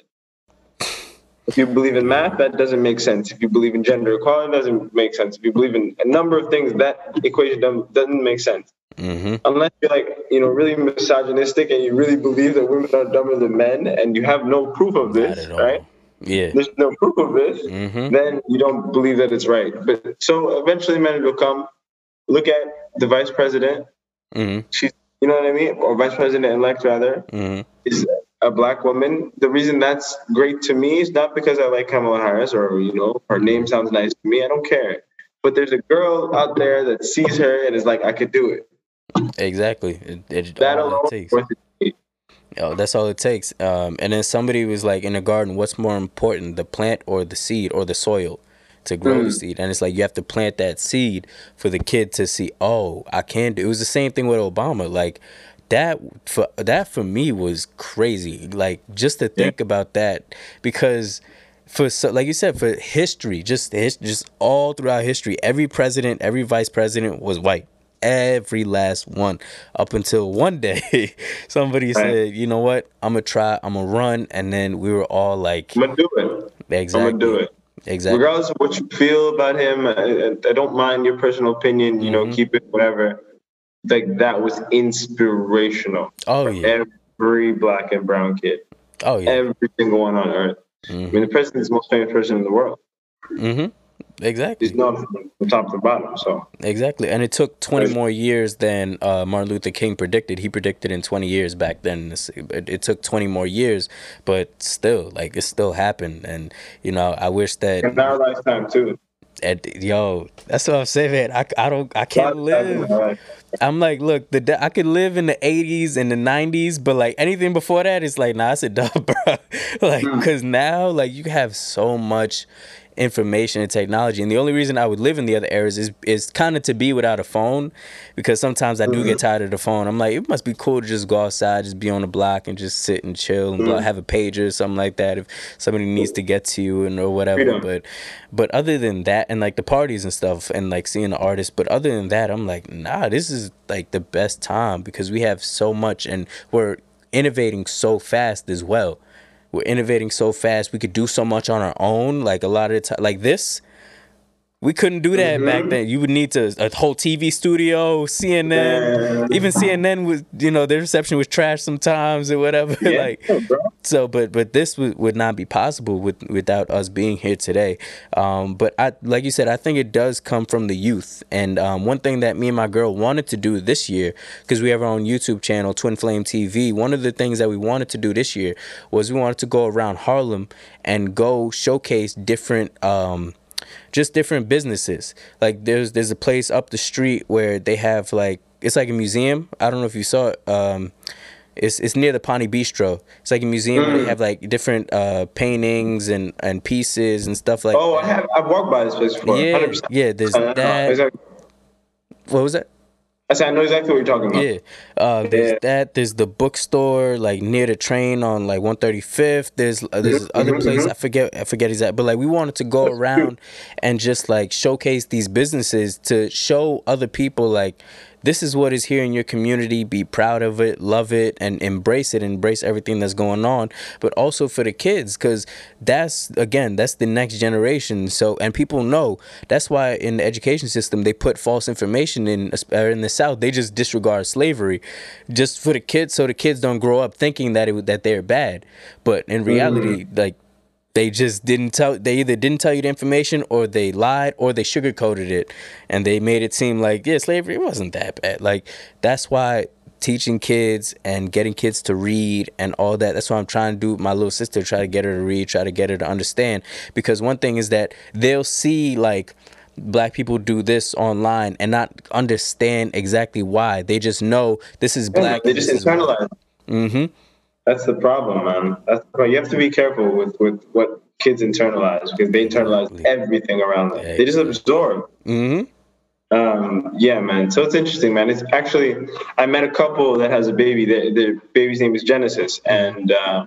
If you believe in math, that doesn't make sense. If you believe in gender equality, it doesn't make sense. If you believe in a number of things, that equation doesn't- doesn't make sense mm-hmm unless you're like you know really misogynistic and you really believe that women are dumber than men and you have no proof of this right yeah. There's no proof of this Mhm. then you don't believe that it's right. But so eventually men will come look at the vice president. Mm-hmm. She's you know what i mean? Or vice president elect rather. Mm-hmm. Is a black woman. The reason that's great to me is not because i like kamala harris or you know her name sounds nice to me. I don't care. But there's a girl out there that sees her and is like i could do it. Exactly. It, it, that alone it takes. worth it. Oh, that's all it takes. Um, and then somebody was like, in a garden, what's more important, the plant or the seed or the soil to grow the seed? And it's like you have to plant that seed for the kid to see. Oh, I can do. It was the same thing with Obama. Like that for that for me was crazy. Like just to think about that because for so like you said for history just his, just all throughout history every president every vice president was white every last one up until one day somebody Right. said you know what i'm gonna try i'm gonna run and then we were all like I'm gonna do it. exactly I'm gonna do it. exactly Regardless of what you feel about him, I, I don't mind your personal opinion. You Mm-hmm. know, keep it whatever. Like that was inspirational. oh yeah Every black and brown kid, oh yeah every single one on earth. I mean, the president is the most famous person in the world. mm-hmm exactly He's known from top to bottom. So Exactly, and it took 20 more years than uh, Martin Luther King predicted. He predicted in 20 years back then. It, it took 20 more years, but still, like it still happened. And you know, I wish that, in our lifetime too. at, yo, that's what I'm saying, man. I, I don't, I can't live. I'm like, look, the I could live in the 80s and the 90s, but like anything before that, it's like, nah, it's a dub, bro. like, cause now, like, you have so much information and technology, and the only reason I would live in the other eras is is kind of to be without a phone, because sometimes I do get mm-hmm. tired of the phone. I'm like, it must be cool to just go outside, just be on the block, and just sit and chill, and blah, mm. have a pager or something like that if somebody needs to get to you and or whatever. Freedom. But but other than that, and like the parties and stuff, and like seeing the artists, but other than that, I'm like, nah, this is like the best time because we have so much, and we're innovating so fast as well. We're innovating so fast. We could do so much on our own. Like a lot of the time, like this, we couldn't do that Mm-hmm. back then. You would need to a whole TV studio, CNN. Even CNN was, you know, their reception was trash sometimes or whatever. Yeah, like, so, but but this would, would not be possible with without us being here today. Um, but I, like you said, I think it does come from the youth. And um, one thing that me and my girl wanted to do this year, because we have our own YouTube channel, Twin Flame TV. One of the things that we wanted to do this year was we wanted to go around Harlem and go showcase different. Um, just different businesses. Like there's there's a place up the street where they have like it's like a museum. I don't know if you saw it. Um, it's it's near the Ponty Bistro. It's like a museum where they have like different uh, paintings and, and pieces and stuff like. Oh, I have. I've walked by this place before. yeah, 100%. yeah. There's that. What was that? I said I know exactly what you're talking about. Yeah. Uh, there's Yeah. that. There's the bookstore like near the train on like 135th. There's uh, there's this other place I forget I forget exactly. But like we wanted to go around and just like showcase these businesses to show other people like this is what is here in your community. Be proud of it, love it, and embrace it. Embrace everything that's going on. But also for the kids, because that's again that's the next generation. So and people know that's why in the education system they put false information in uh, in the South. They just disregard slavery, just for the kids, so the kids don't grow up thinking that it that they're bad. But in reality, like they just didn't tell they either didn't tell you the information or they lied or they sugarcoated it and they made it seem like yeah slavery wasn't that bad like that's why teaching kids and getting kids to read and all that that's what i'm trying to do with my little sister try to get her to read try to get her to understand because one thing is that they'll see like black people do this online and not understand exactly why they just know this is black They just this is why. internalize. Mhm. That's the problem, man. That's the problem. You have to be careful with, with what kids internalize because they internalize everything around them. They just absorb. Mhm. Um, yeah, man. So it's interesting, man. It's actually I met a couple that has a baby. Their, their baby's name is Genesis, and uh,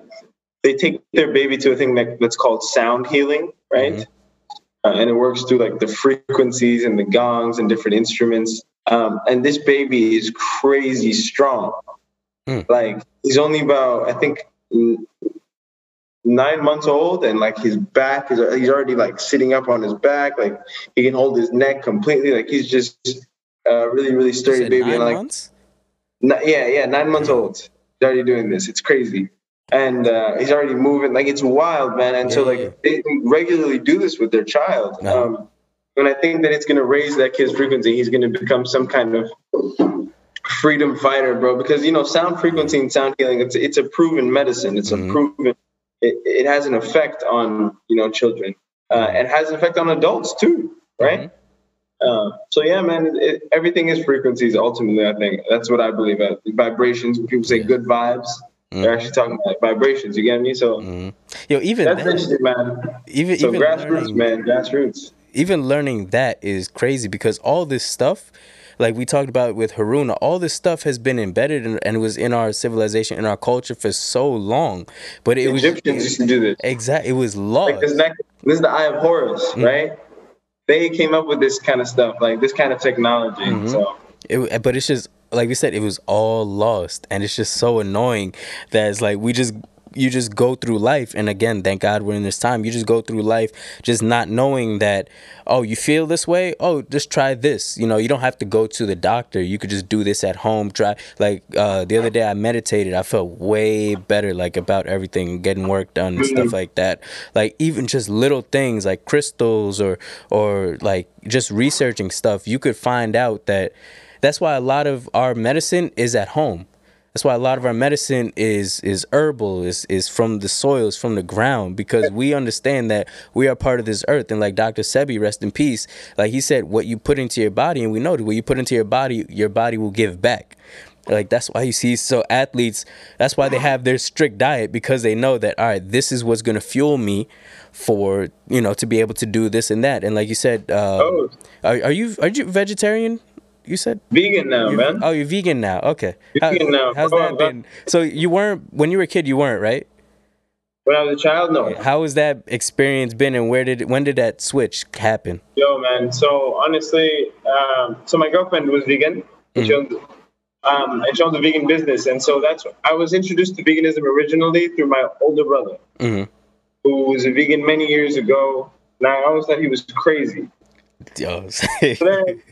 they take their baby to a thing that, that's called sound healing, right? Uh, and it works through like the frequencies and the gongs and different instruments. Um, and this baby is crazy strong. Hmm. Like he's only about I think nine months old, and like his back is he's already like sitting up on his back. Like he can hold his neck completely. Like he's just a really really sturdy baby. nine and like months? N- yeah, yeah, nine months old. He's already doing this. It's crazy. And uh, he's already moving. Like, it's wild, man. And so, Yeah, like, they regularly do this with their child. Uh-huh. Um, and I think that it's going to raise that kid's frequency. He's going to become some kind of freedom fighter, bro. Because, you know, sound frequency and sound healing, it's, it's a proven medicine. It's Mhm. a proven, it, it has an effect on, you know, children. Uh, it has an effect on adults, too, right? Uh, so yeah, man, it, everything is frequencies. Ultimately, I think that's what I believe. At. Vibrations. When people say good vibes, They're actually talking about vibrations. You get me? So Yo, even that's interesting, man. even So even grassroots, learning, man, grassroots. even learning that is crazy because all this stuff like we talked about with Haruna, all this stuff has been embedded in, and was in our civilization, in our culture for so long. But it was Egyptians used to do this. exactly it was lost. Like this, this is the Eye of Horus, Mm-hmm. right? They came up with this kind of stuff, like this kind of technology. Mm-hmm. So It, but it's just like we said, it was all lost, and it's just so annoying that it's like we just you just go through life, and again, thank God we're in this time. You just go through life just not knowing that. Oh, you feel this way? Oh, just try this. You know, you don't have to go to the doctor. You could just do this at home. Try like uh, the other day, I meditated. I felt way better, like about everything, getting work done and stuff like that. Like even just little things like crystals or or like just researching stuff, you could find out that that's why a lot of our medicine is at home. That's why a lot of our medicine is is herbal, is is from the soils, from the ground, because we understand that we are part of this earth. And like Dr. Sebi, rest in peace, like he said, what you put into your body, and we know that what you put into your body, your body will give back. Like that's why you see so athletes. That's why they have their strict diet because they know that all right, this is what's gonna fuel me for you know to be able to do this and that. And like you said, uh, Oh. are, are you are you vegetarian? You said vegan now, you're- man. Oh, you're vegan now. Okay. Vegan now. How's that been? So you weren't when you were a kid. You weren't right. When I was a child, no. How has that experience been, and where did when did that switch happen? Yo, man. So honestly, um, so my girlfriend was vegan. And she owns, um, and she owns a vegan business, and so that's I was introduced to veganism originally through my older brother, Mhm. who was a vegan many years ago. And I always thought he was crazy. Yo, But then,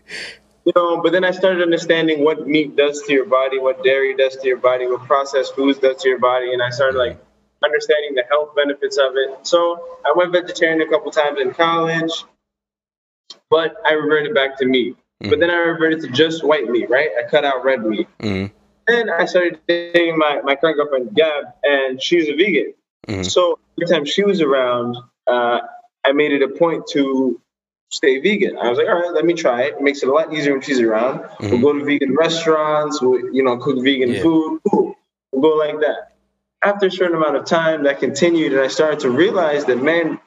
you know, but then I started understanding what meat does to your body, what dairy does to your body, what processed foods does to your body, and I started like understanding the health benefits of it. So I went vegetarian a couple times in college, but I reverted back to meat. But then I reverted to just white meat, right? I cut out red meat. Mhm. Then I started dating my, my current girlfriend, Gab, and she's a vegan. Mhm. So every time she was around, uh, I made it a point to stay vegan. I was like, all right, let me try it. It makes it a lot easier when she's around. We'll go to vegan restaurants, we'll, you know, cook vegan Yeah. food. Cool. We'll go like that. After a certain amount of time, that continued, and I started to realize that, man,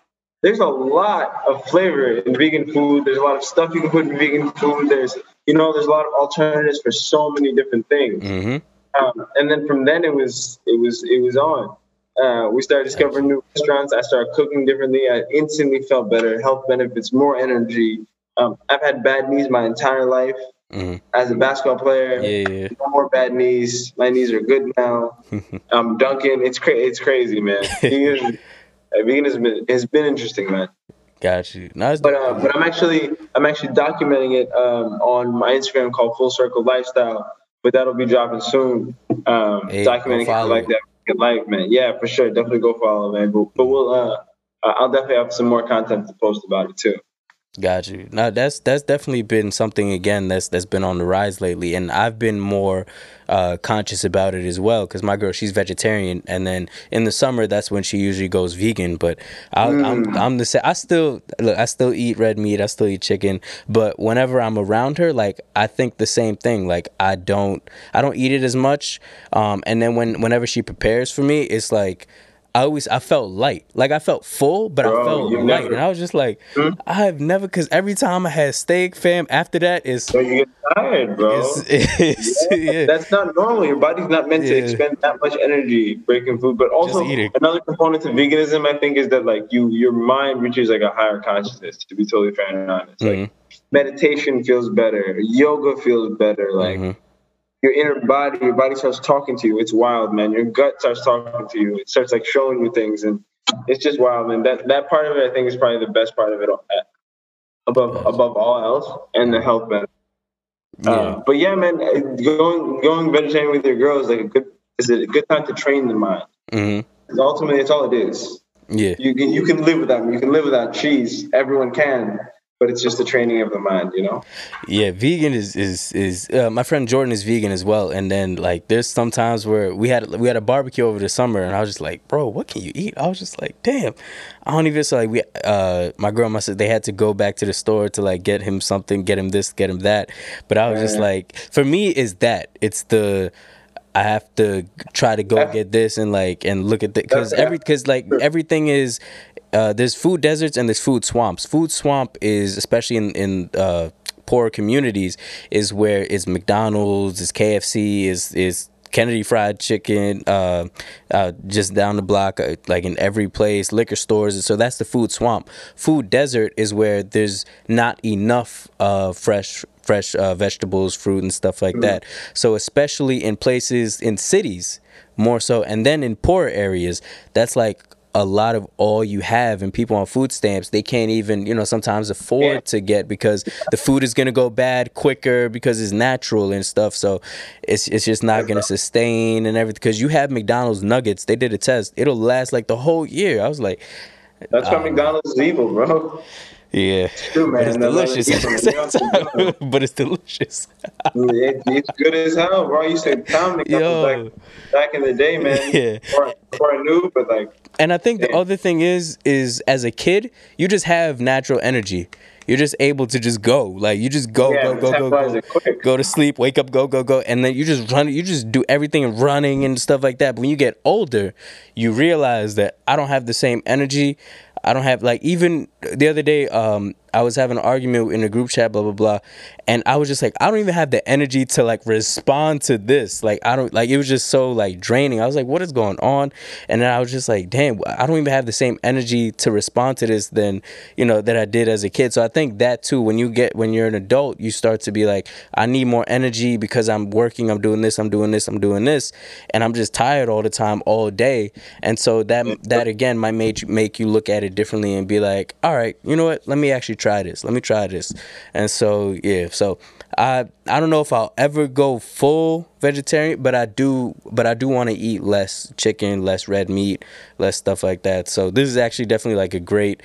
there's a lot of flavor in vegan food. There's a lot of stuff you can put in vegan food. There's, you know, there's a lot of alternatives for so many different things. Mhm. Um, and then from then it was it was it was on. Uh, we started discovering new restaurants. I started cooking differently. I instantly felt better, health benefits, more energy. Um, I've had bad knees my entire life Mhm. as a basketball player. Yeah, yeah. No more bad knees. My knees are good now. I'm dunking. It's cra- It's crazy, man. Vegan, uh, vegan has been has been interesting, man. Got you. No, But uh, but I'm actually I'm actually documenting it um, on my Instagram called Full Circle Lifestyle. But that'll be dropping soon. Um, Hey, documenting how I follow like that fucking life, man. Yeah, for sure. Definitely go follow, man. But, but we'll uh, I'll definitely have some more content to post about it too. Got you. No, that's that's definitely been something again that's that's been on the rise lately, and I've been more uh, conscious about it as well because my girl she's vegetarian, and then in the summer that's when she usually goes vegan. But I, I'm I'm the same. I still look. I still eat red meat. I still eat chicken. But whenever I'm around her, like I think the same thing. Like I don't I don't eat it as much. Um, and then when whenever she prepares for me, it's like. I always I felt light, like I felt full, but I felt light, never- Hmm? and I was just like, I have never, because every time I had steak, fam, after that is, So you get tired, bro. it's, it's yeah. That's not normal. Your body's not meant to expend that much energy breaking food. But also another component to veganism, I think, is that like you your mind reaches like a higher consciousness. To be totally fair and honest, Mm-hmm. like meditation feels better, yoga feels better, like. Mm-hmm. Your inner body, your body starts talking to you. It's wild, man. Your gut starts talking to you. It starts like showing you things, and it's just wild, man. That that part of it, I think, is probably the best part of it, all- above above all else, and the health benefits. yeah. Uh, but yeah, man, uh, going going vegetarian with your girl is like a good is a good time to train the mind. hmm 'Cause ultimately, it's all it is. yeah, You can you can live without you can live without cheese. Everyone can, but it's just the training of the mind. You know. yeah. Vegan is is is uh, my friend Jordan is vegan as well, and then like there's sometimes where we had we had a barbecue over the summer, and I was just like, bro, what can you eat? I was just like, damn, I don't even so like we uh my girl, my sister, they had to go back to the store to like get him something, get him this, get him that, but I was just like, for me, is that it's the I have to try to go get this and like and look at the because every because like everything is uh, there's food deserts and there's food swamps. Food swamp is especially in in uh, poorer communities is where it's McDonald's, is KFC, is is Kennedy Fried Chicken, uh, uh, just down the block, uh, like in every place, liquor stores. So that's the food swamp. Food desert is where there's not enough uh, fresh fresh uh, vegetables, fruit, and stuff like that. So especially in places in cities, more so, and then in poor areas, that's like a lot of all you have and people on food stamps they can't even you know sometimes afford yeah. to get because the food is going to go bad quicker because it's natural and stuff. So it's it's just not going to sustain and everything because you have McDonald's nuggets they did a test. It'll last like the whole year. I was like that's why uh, McDonald's is evil bro yeah, it's true, man. It's delicious. but it's delicious. it, it's good as hell, bro. You said Tom back, back in the day, man. Yeah. Or, or a new, but like. And I think the other thing is, is as a kid, you just have natural energy. You're just able to just go, like you just go, yeah, go, go, go, go, go to sleep, wake up, go, go, go, and then you just run. You just do everything running and stuff like that. But when you get older, you realize that I don't have the same energy. I don't have like even the other day um I was having an argument in a group chat blah blah blah. And I was just like I don't even have the energy to like respond to this. Like I don't like it was just so like draining. I was like what is going on? And then I was just like damn I don't even have the same energy to respond to this than you know that I did as a kid. So I think that too when you get when you're an adult you start to be like I need more energy because I'm working I'm doing this I'm doing this I'm doing this. And I'm just tired all the time all day. And so that that again might make you, make you look at it differently and be like all right you know what? Let me actually try this. Let me try this. And so yeah, so I I don't know if I'll ever go full vegetarian, but I do but I do want to eat less chicken, less red meat, less stuff like that. So this is actually definitely like a great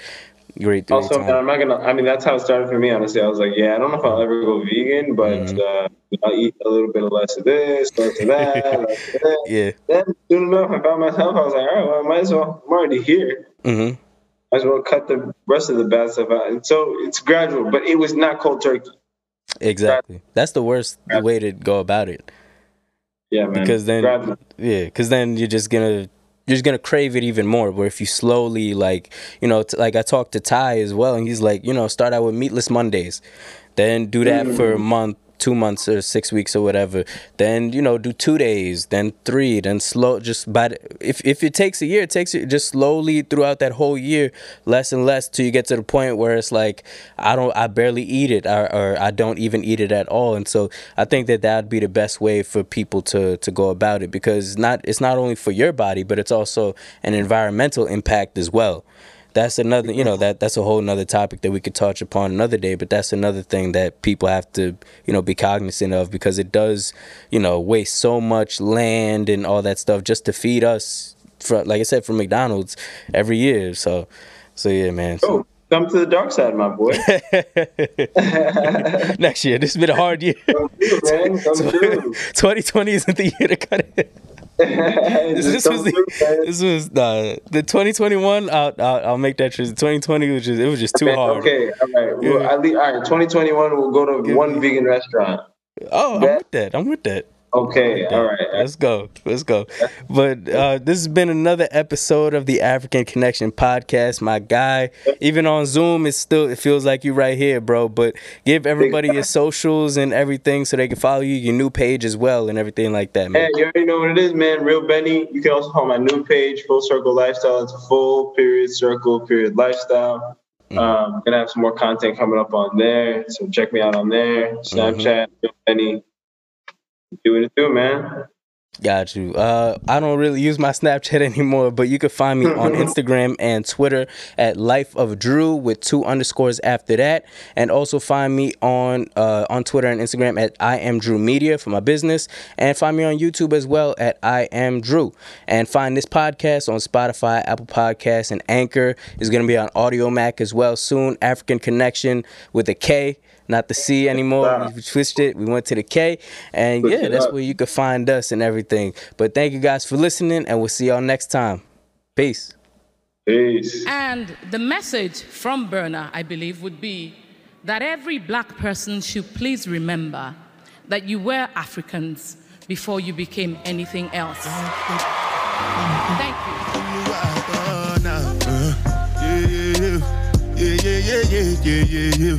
great also man, i'm not gonna i mean that's how it started for me honestly i was like yeah i don't know if i'll ever go vegan but mm-hmm. uh, i'll eat a little bit less of this less of that, less of that. yeah then soon enough i found myself i was like all right well i might as well i'm already here mm-hmm as well cut the rest of the bad stuff out. And so it's gradual, but it was not cold turkey. Exactly. That's the worst gradual. way to go about it. Yeah, man. Because then, gradual. yeah, because then you're just gonna you're just gonna crave it even more. Where if you slowly, like, you know, t- like I talked to Ty as well, and he's like, you know, start out with meatless Mondays, then do that mm-hmm. for a month, two months or six weeks or whatever. Then you know do two days, then three, then slow. Just but if if it takes a year, it takes it just slowly throughout that whole year, less and less till you get to the point where it's like I don't, I barely eat it, or, or I don't even eat it at all. And so I think that that would be the best way for people to to go about it because not it's not only for your body, but it's also an environmental impact as well that's another you know that that's a whole another topic that we could touch upon another day but that's another thing that people have to you know be cognizant of because it does you know waste so much land and all that stuff just to feed us for like i said from mcdonald's every year. So so yeah man. Oh, come to the dark side my boy. Next year. This has been a hard year. Come through, man. Come 2020 isn't the year to cut it this, this was the, this was uh, the 2021. I'll, I'll, I'll make that true. 2020 was just it was just too okay, hard. Okay, all right. Yeah. Well, least, all right. 2021, we'll go to one vegan restaurant. Oh, I'm with that. I'm with that. Okay, all right. Let's go. Let's go. But uh, this has been another episode of the African Connection podcast, my guy. Even on Zoom, it still it feels like you're right here, bro. But give everybody your socials and everything so they can follow you, your new page as well, and everything like that, man. Hey, you already know what it is, man. Real Benny. You can also follow my new page, Full Circle Lifestyle. It's a full period circle period lifestyle. Mm-hmm. Um, gonna have some more content coming up on there, so check me out on there. Snapchat, mm-hmm. Benny do what it do, man. Got you. Uh, I don't really use my Snapchat anymore, but you can find me on Instagram and Twitter at Life of Drew with two underscores after that, and also find me on uh, on Twitter and Instagram at I am Drew Media for my business, and find me on YouTube as well at I am Drew, and find this podcast on Spotify, Apple Podcasts, and Anchor. is going to be on Audiomack as well soon. African Connection with a K not the C anymore. We switched it. We went to the K. And yeah, that's where you can find us and everything. But thank you guys for listening, and we'll see y'all next time. Peace. Peace. And the message from Burna, I believe, would be that every black person should please remember that you were Africans before you became anything else. Thank you. Yeah, yeah, yeah, yeah, yeah, yeah, yeah,